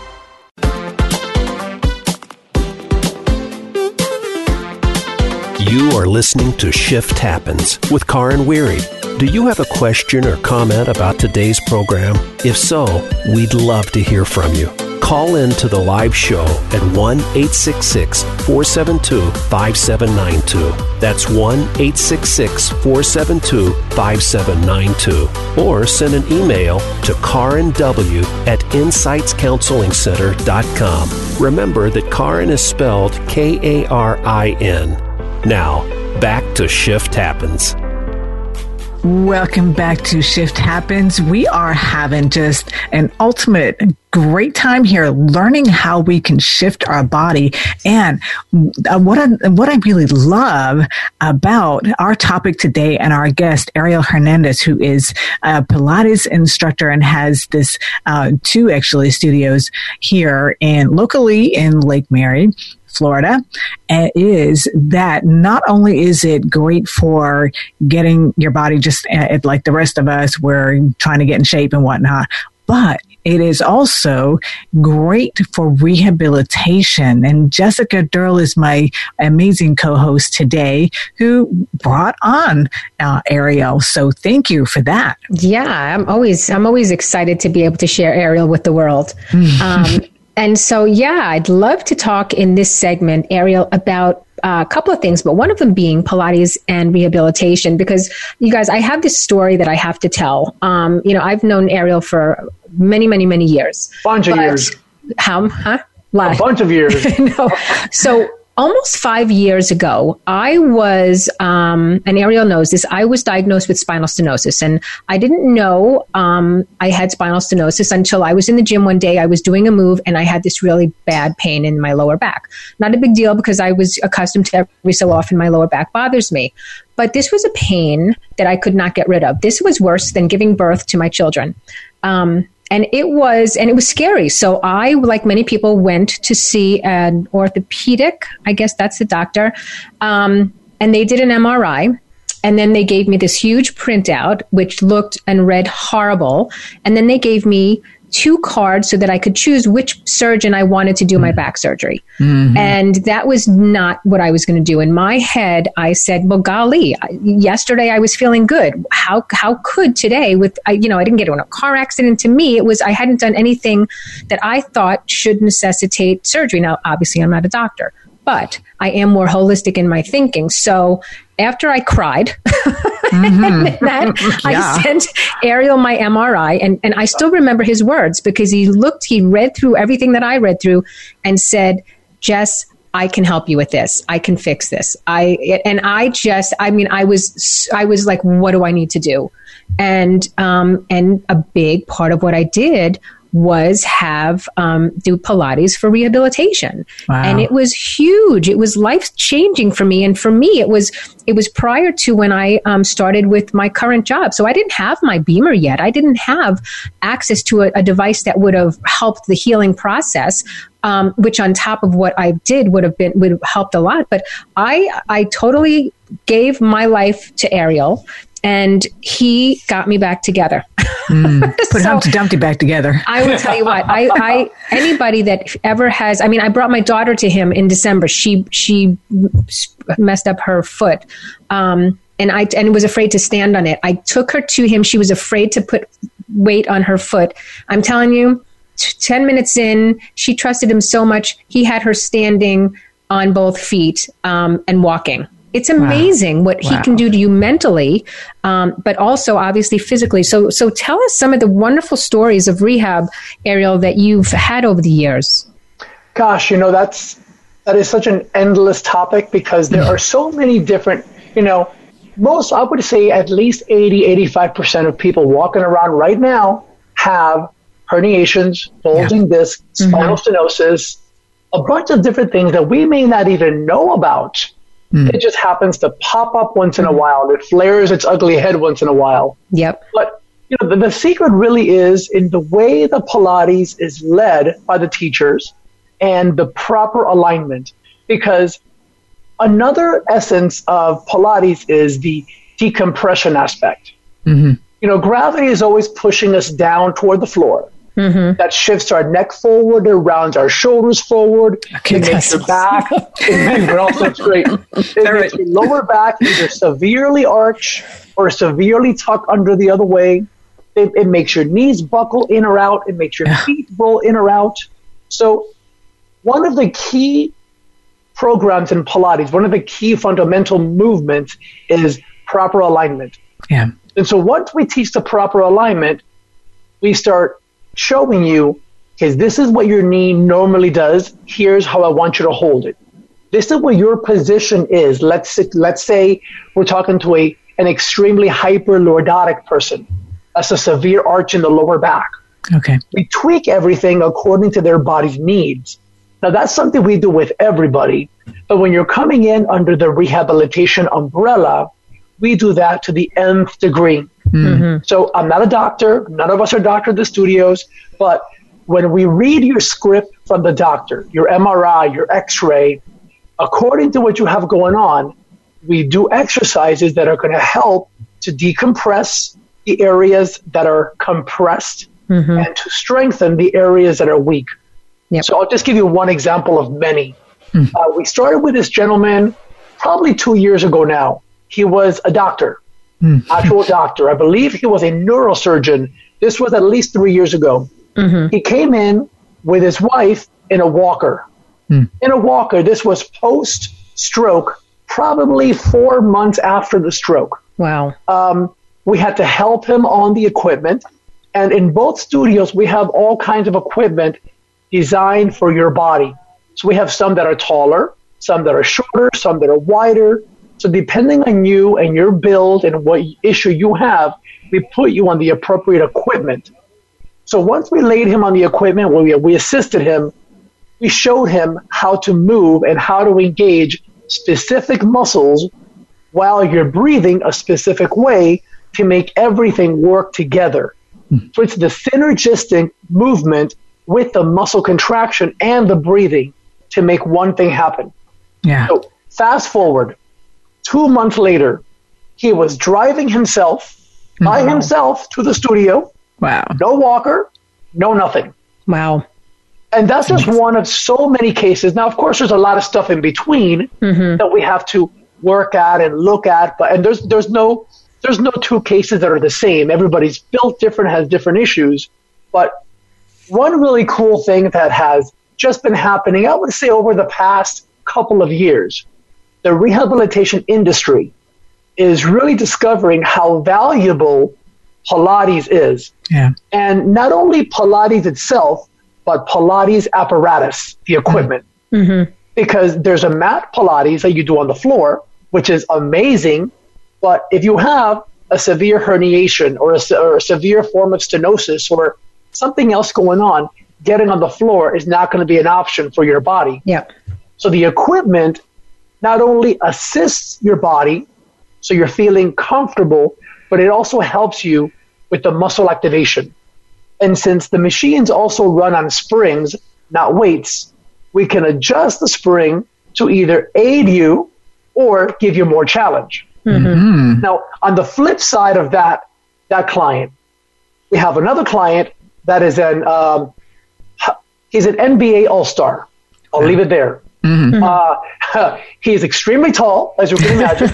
You are listening to Shift Happens with Karin Weary. Do you have a question or comment about today's program? If so, we'd love to hear from you Call in to the live show at 1 866 472 5792. That's 1 866 472 5792. Or send an email to Karin W at InsightsCounselingCenter.com. Remember that Karin is spelled K A R I N. Now, back to Shift Happens. Welcome back to Shift Happens. We are having just an ultimate great time here learning how we can shift our body. And uh, what I, what I really love about our topic today and our guest, Ariel Hernandez, who is a Pilates instructor and has this, uh, two actually studios here and locally in Lake Mary. Florida is that not only is it great for getting your body just uh, like the rest of us, we're trying to get in shape and whatnot, but it is also great for rehabilitation. And Jessica Durl is my amazing co-host today who brought on uh, Ariel. So thank you for that. Yeah, I'm always, I'm always excited to be able to share Ariel with the world. Um, and so, yeah, I'd love to talk in this segment, Ariel, about uh, a couple of things, but one of them being Pilates and rehabilitation. Because you guys, I have this story that I have to tell. Um, you know, I've known Ariel for many, many, many years. Bunch of years. How? Huh? A bunch of years. no. So almost five years ago, I was, um, and Ariel knows this, I was diagnosed with spinal stenosis. And I didn't know um, I had spinal stenosis until I was in the gym one day. I was doing a move and I had this really bad pain in my lower back. Not a big deal because I was accustomed to every so often my lower back bothers me. But this was a pain that I could not get rid of. This was worse than giving birth to my children. Um, and it was and it was scary. So i like many people went to see an orthopedic i guess that's the doctor um, and they did an mri and then they gave me this huge printout which looked and read horrible and then they gave me two cards so that I could choose which surgeon I wanted to do my back surgery. Mm-hmm. And that was not what I was going to do. In my head, I said, well, golly, yesterday I was feeling good. How, how could today with, I, you know, I didn't get in a car accident. To me, it was, I hadn't done anything that I thought should necessitate surgery. Now, obviously I'm not a doctor, but I am more holistic in my thinking. So after I cried, mm-hmm. that, yeah. I sent Ariel my MRI, and, and I still remember his words because he looked, he read through everything that I read through and said, Jess, I can help you with this. I can fix this. I and I just, I mean, I was, I was like, what do I need to do? And um, and a big part of what I did was have um, do Pilates for rehabilitation, wow. and it was huge. It was life changing for me, and for me, it was it was prior to when I um, started with my current job. So I didn't have my BEMER yet. I didn't have access to a, a device that would have helped the healing process. Um, which on top of what I did would have been would have helped a lot. But I I totally gave my life to Ariel and he got me back together. mm, put so, Humpty Dumpty back together. I will tell you what. I, I anybody that ever has. I mean, I brought my daughter to him in December. She she messed up her foot. Um, and I and was afraid to stand on it. I took her to him. She was afraid to put weight on her foot. I'm telling you, t- 10 minutes in, she trusted him so much. He had her standing on both feet um, and walking. It's amazing wow. what wow. he can do to you mentally, um, but also obviously physically. So, so tell us some of the wonderful stories of rehab, Ariel, that you've had over the years. Gosh, you know that's that is such an endless topic because there are so many different. You know, most I would say at least 80, 85 percent of people walking around right now have herniations, bulging yeah. discs, spinal mm-hmm. stenosis, a bunch of different things that we may not even know about Mm. It just happens to pop up once in a while. It flares its ugly head once in a while. Yep. But you know, the, the secret really is in the way the Pilates is led by the teachers and the proper alignment. Because another essence of Pilates is the decompression aspect. Mm-hmm. You know, gravity is always pushing us down toward the floor. Mm-hmm. That shifts our neck forward, it rounds our shoulders forward, okay, it makes your back, it makes, great. It makes your lower back either severely arch or severely tuck under the other way. It, it makes your knees buckle in or out. It makes your feet roll in or out. So, one of the key programs in Pilates, one of the key fundamental movements is proper alignment. Yeah. And so once we teach the proper alignment, we start showing you, okay, this is what your knee normally does. Here's how I want you to hold it. This is what your position is. Let's let's say we're talking to a an extremely hyperlordotic person. That's a severe arch in the lower back. Okay. We tweak everything according to their body's needs. Now that's something we do with everybody. But when you're coming in under the rehabilitation umbrella, we do that to the nth degree. Mm-hmm. So I'm not a doctor. None of us are doctors at the studios. But when we read your script from the doctor, your MRI, your X-ray, according to what you have going on, we do exercises that are going to help to decompress the areas that are compressed mm-hmm. and to strengthen the areas that are weak. Yep. So I'll just give you one example of many. Mm. Uh, we started with this gentleman probably two years ago now. He was a doctor mm. actual doctor. I believe he was a neurosurgeon. This was at least three years ago. Mm-hmm. He came in with his wife in a walker. Mm. In a walker. This was post stroke, probably four months after the stroke. Wow. Um, we had to help him on the equipment. And in both studios, we have all kinds of equipment designed for your body. So we have some that are taller, some that are shorter, some that are wider. So depending on you and your build and what issue you have, we put you on the appropriate equipment. So once we laid him on the equipment, we, we assisted him, we showed him how to move and how to engage specific muscles while you're breathing a specific way to make everything work together. Hmm. So it's the synergistic movement with the muscle contraction and the breathing to make one thing happen. Yeah. So fast forward, two months later, he was driving himself by himself to the studio. Wow. No walker, no nothing. Wow. And that's just one of so many cases. Now, of course, there's a lot of stuff in between mm-hmm. that we have to work at and look at. But and there's there's no there's no two cases that are the same. Everybody's built different, has different issues. But one really cool thing that has just been happening, I would say, over the past couple of years, the rehabilitation industry is really discovering how valuable Pilates is. Yeah. And not only Pilates itself, but Pilates apparatus, the mm-hmm. equipment. Mm-hmm. Because there's a mat Pilates that you do on the floor, which is amazing. But if you have a severe herniation or a, or a severe form of stenosis or something else going on, getting on the floor is not going to be an option for your body. Yep. So the equipment not only assists your body, so you're feeling comfortable, but it also helps you with the muscle activation. And since the machines also run on springs, not weights, we can adjust the spring to either aid you or give you more challenge. Now, on the flip side of that, that client, we have another client that is an um, he's an NBA All Star. I'll leave it there. Uh, he is extremely tall, as you can imagine.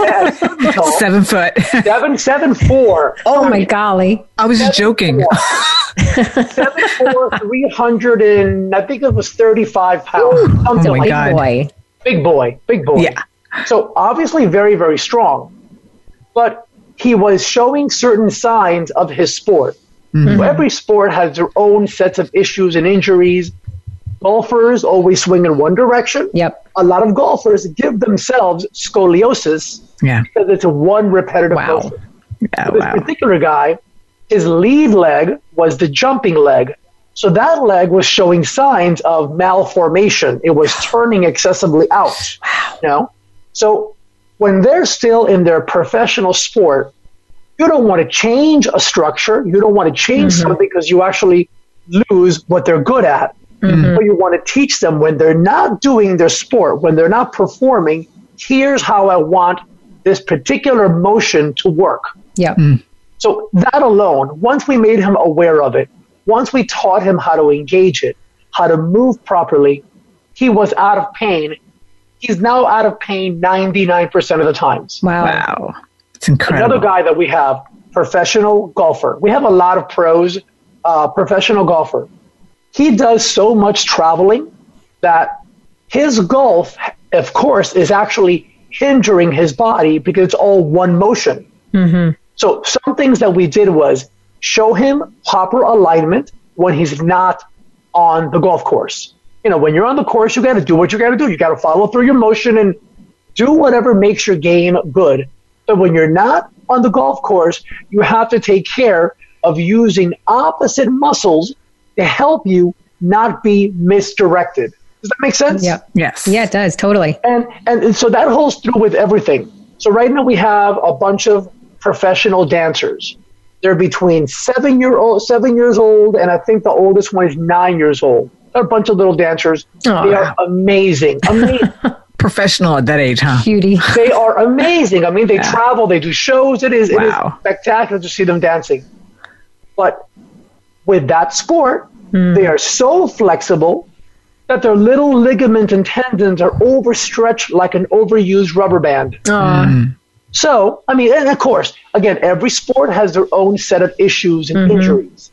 Yeah, tall. Seven foot. Seven, seven, four. Oh my golly. I was just joking. Seven, four, 300 and I think it was 35 pounds. Something Oh my like God. Boy. Big boy, big boy. Yeah. So obviously very, very strong. But he was showing certain signs of his sport. So every sport has their own sets of issues and injuries. Golfers always swing in one direction. Yep. A lot of golfers give themselves scoliosis Yeah. because it's a one repetitive Wow. motion. Yeah, This wow. particular guy, his lead leg was the jumping leg. So that leg was showing signs of malformation. It was turning excessively out. You know? So when they're still in their professional sport, you don't want to change a structure. You don't want to change mm-hmm. something because you actually lose what they're good at. But you want to teach them when they're not doing their sport, when they're not performing, here's how I want this particular motion to work. Yep. So that alone, once we made him aware of it, once we taught him how to engage it, how to move properly, he was out of pain. He's now out of pain 99% of the times. Wow. Wow. It's incredible. Another guy that we have, professional golfer. We have a lot of pros, uh, professional golfer. He does so much traveling that his golf, of course, is actually hindering his body because it's all one motion. Mm-hmm. So some things that we did was show him proper alignment when he's not on the golf course. You know, when you're on the course, you got to do what you got to do. You got to follow through your motion and do whatever makes your game good. But when you're not on the golf course, you have to take care of using opposite muscles to help you not be misdirected. Does that make sense? Yep. yes. Yeah, it does. Totally. And and so that holds through with everything. So right now we have a bunch of professional dancers. They're between seven year old, seven years old, and I think the oldest one is nine years old. They're a bunch of little dancers. Aw. They are amazing. Amazing. Professional at that age, huh? Cutie. they are amazing. I mean, they travel, they do shows. It is, it is spectacular to see them dancing. But with that sport, hmm. they are so flexible that their little ligaments and tendons are overstretched like an overused rubber band. Aw. So, I mean, and of course, again, every sport has their own set of issues and mm-hmm. injuries.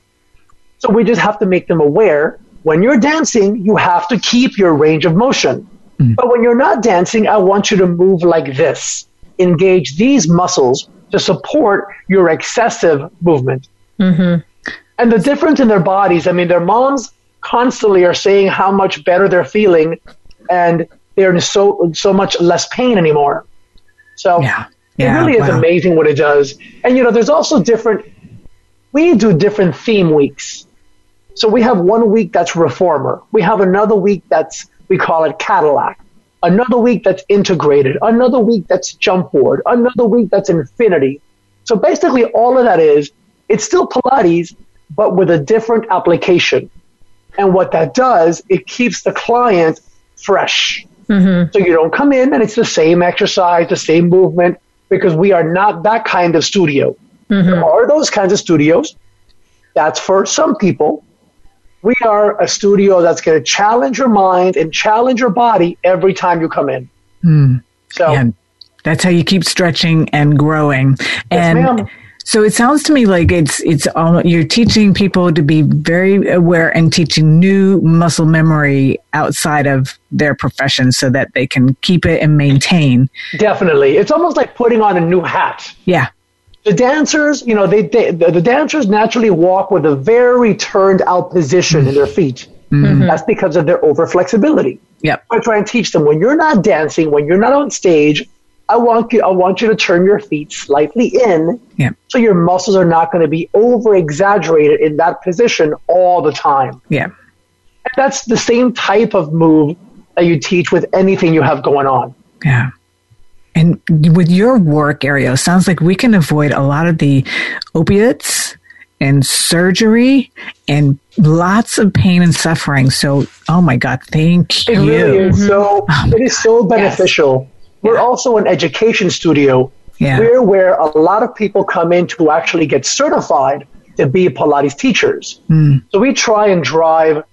So we just have to make them aware when you're dancing, you have to keep your range of motion. Hmm. But when you're not dancing, I want you to move like this. Engage these muscles to support your excessive movement. Mm-hmm. And the difference in their bodies, I mean, their moms constantly are saying how much better they're feeling. And they're in so so much less pain anymore. So Yeah. it Yeah, really is wow. amazing what it does. And you know, there's also different. We do different theme weeks. So we have one week that's reformer. We have another week that's we call it Cadillac. Another week that's integrated. Another week that's jump board. Another week that's infinity. So basically, all of that is it's still Pilates, but with a different application. And what that does, it keeps the client fresh. Mm-hmm. So you don't come in and it's the same exercise, the same movement, because we are not that kind of studio. Mm-hmm. There are those kinds of studios. That's for some people. We are a studio that's going to challenge your mind and challenge your body every time you come in. Hmm. So Yeah, that's how you keep stretching and growing. and ma'am. So it sounds to me like it's it's all, you're teaching people to be very aware and teaching new muscle memory outside of their profession so that they can keep it and maintain. definitely, it's almost like putting on a new hat. Yeah. the dancers, you know, they, they the, dancers naturally walk with a very turned out position in their mm-hmm. feet. Mm-hmm. That's because of their over flexibility. Yep. I try and teach them when you're not dancing, when you're not on stage, I want you I want you to turn your feet slightly in Yep. so your muscles are not going to be over exaggerated in that position all the time. Yeah. And that's the same type of move that you teach with anything you have going on. Yeah. And with your work area, sounds like we can avoid a lot of the opiates and surgery and lots of pain and suffering. So, oh my God, thank It you. really is so. Oh it is so beneficial. We're also an education studio. Yeah. We're where a lot of people come in to actually get certified to be Pilates teachers. Hmm. So we try and drive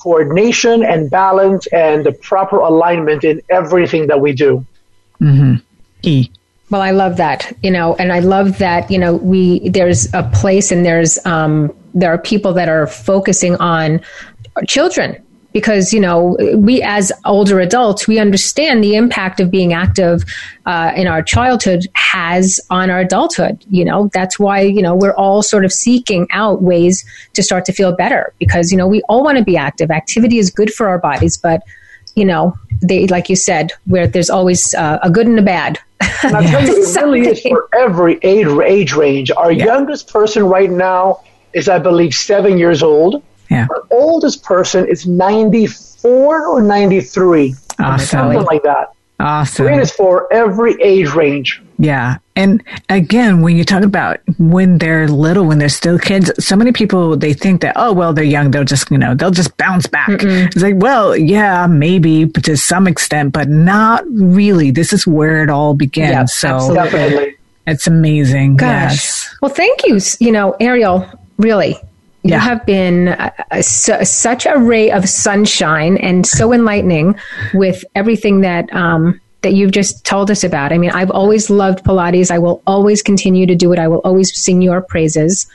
coordination and balance and the proper alignment in everything that we do. E. Well, I love that, you know, and I love that, you know, we, there's a place and there's, um, there are people that are focusing on children because, you know, we as older adults, we understand the impact of being active, uh, in our childhood has on our adulthood. You know, that's why, you know, we're all sort of seeking out ways to start to feel better because, you know, we all want to be active. Activity is good for our bodies, but, you know, they, like you said, where there's always uh, a good and a bad. And I tell you, it really is for every age, age range. Our youngest person right now is, I believe, seven years old. Yeah. Our oldest person is 94 or 93. Awesome. Something like that. Awesome. It is for every age range. Yeah. And again, when you talk about when they're little, when they're still kids, so many people, they think that, oh, well, they're young. They'll just, you know, they'll just bounce back. It's like, well, yeah, maybe but to some extent, but not really. This is where it all begins. Yep, so absolutely. Definitely. it's amazing. Gosh. Yes. Well, thank you. You know, Ariel, really. You Yeah. have been uh, uh, su- such a ray of sunshine and so enlightening with everything that um, that you've just told us about. I mean, I've always loved Pilates. I will always continue to do it. I will always sing your praises.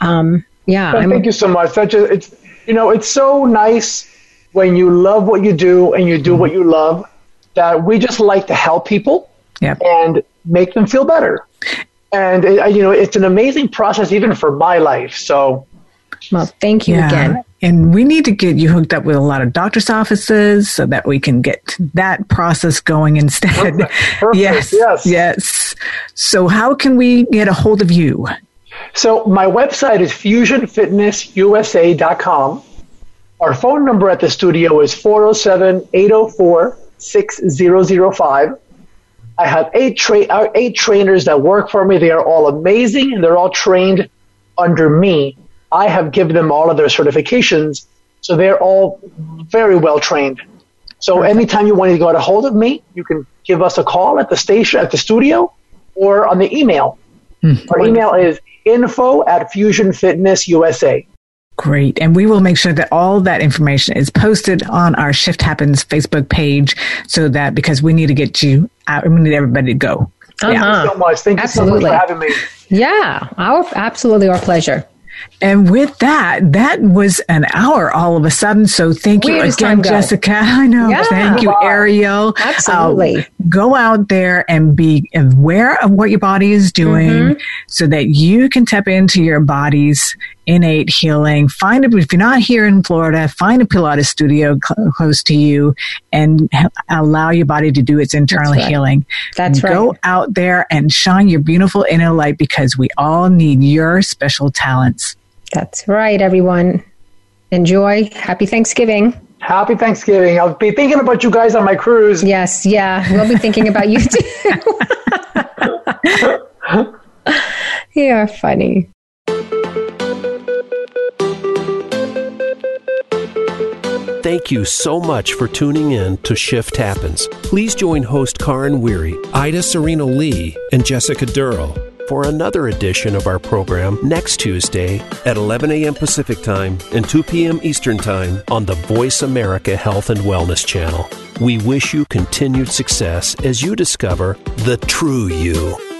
Um, yeah, Well, thank you so much. Such a, it's, you know, it's so nice when you love what you do and you do what you love that we just like to help people Yep. and make them feel better. And it, you know, it's an amazing process even for my life. So well, thank you Yeah. again. And we need to get you hooked up with a lot of doctor's offices so that we can get that process going instead. Perfect. Yes. Yes. Yes. So how can we get a hold of you? So my website is fusionfitnessusa.com. Our phone number at the studio is 407-804-6005. I have eight, tra- uh, eight trainers that work for me. They are all amazing and they're all trained under me. I have given them all of their certifications, so they're all very well trained. So anytime you want to get a hold of me, you can give us a call at the station, at the studio, or on the email. Our email is info at Fusion Fitness USA. Great. And we will make sure that all that information is posted on our Shift Happens Facebook page so that because we need to get you out, we need everybody to go. Uh-huh. Thank you so much. Thank you so Absolutely. much for having me. Yeah, our absolutely our pleasure. And with that, that was an hour all of a sudden. So thank you again, Jessica. I know. Yeah. Thank you, Ariel. Absolutely. Uh, go out there and be aware of what your body is doing mm-hmm. so that you can tap into your body's innate healing. Find a, if you're not here in Florida, find a Pilates studio cl- close to you and allow your body to do its internal That's right. healing. That's Go right. Go out there and shine your beautiful inner light because we all need your special talents. That's right, everyone. Enjoy. Happy Thanksgiving. Happy Thanksgiving. I'll be thinking about you guys on my cruise. Yes, yeah. We'll be thinking about you too. You're funny. Thank you so much for tuning in to Shift Happens. Please join host Karin Weary, Ida Serena Lee, and Jessica Durrell for another edition of our program next Tuesday at 11 a.m. Pacific Time and 2 p.m. Eastern Time on the Voice America Health and Wellness Channel. We wish you continued success as you discover the true you.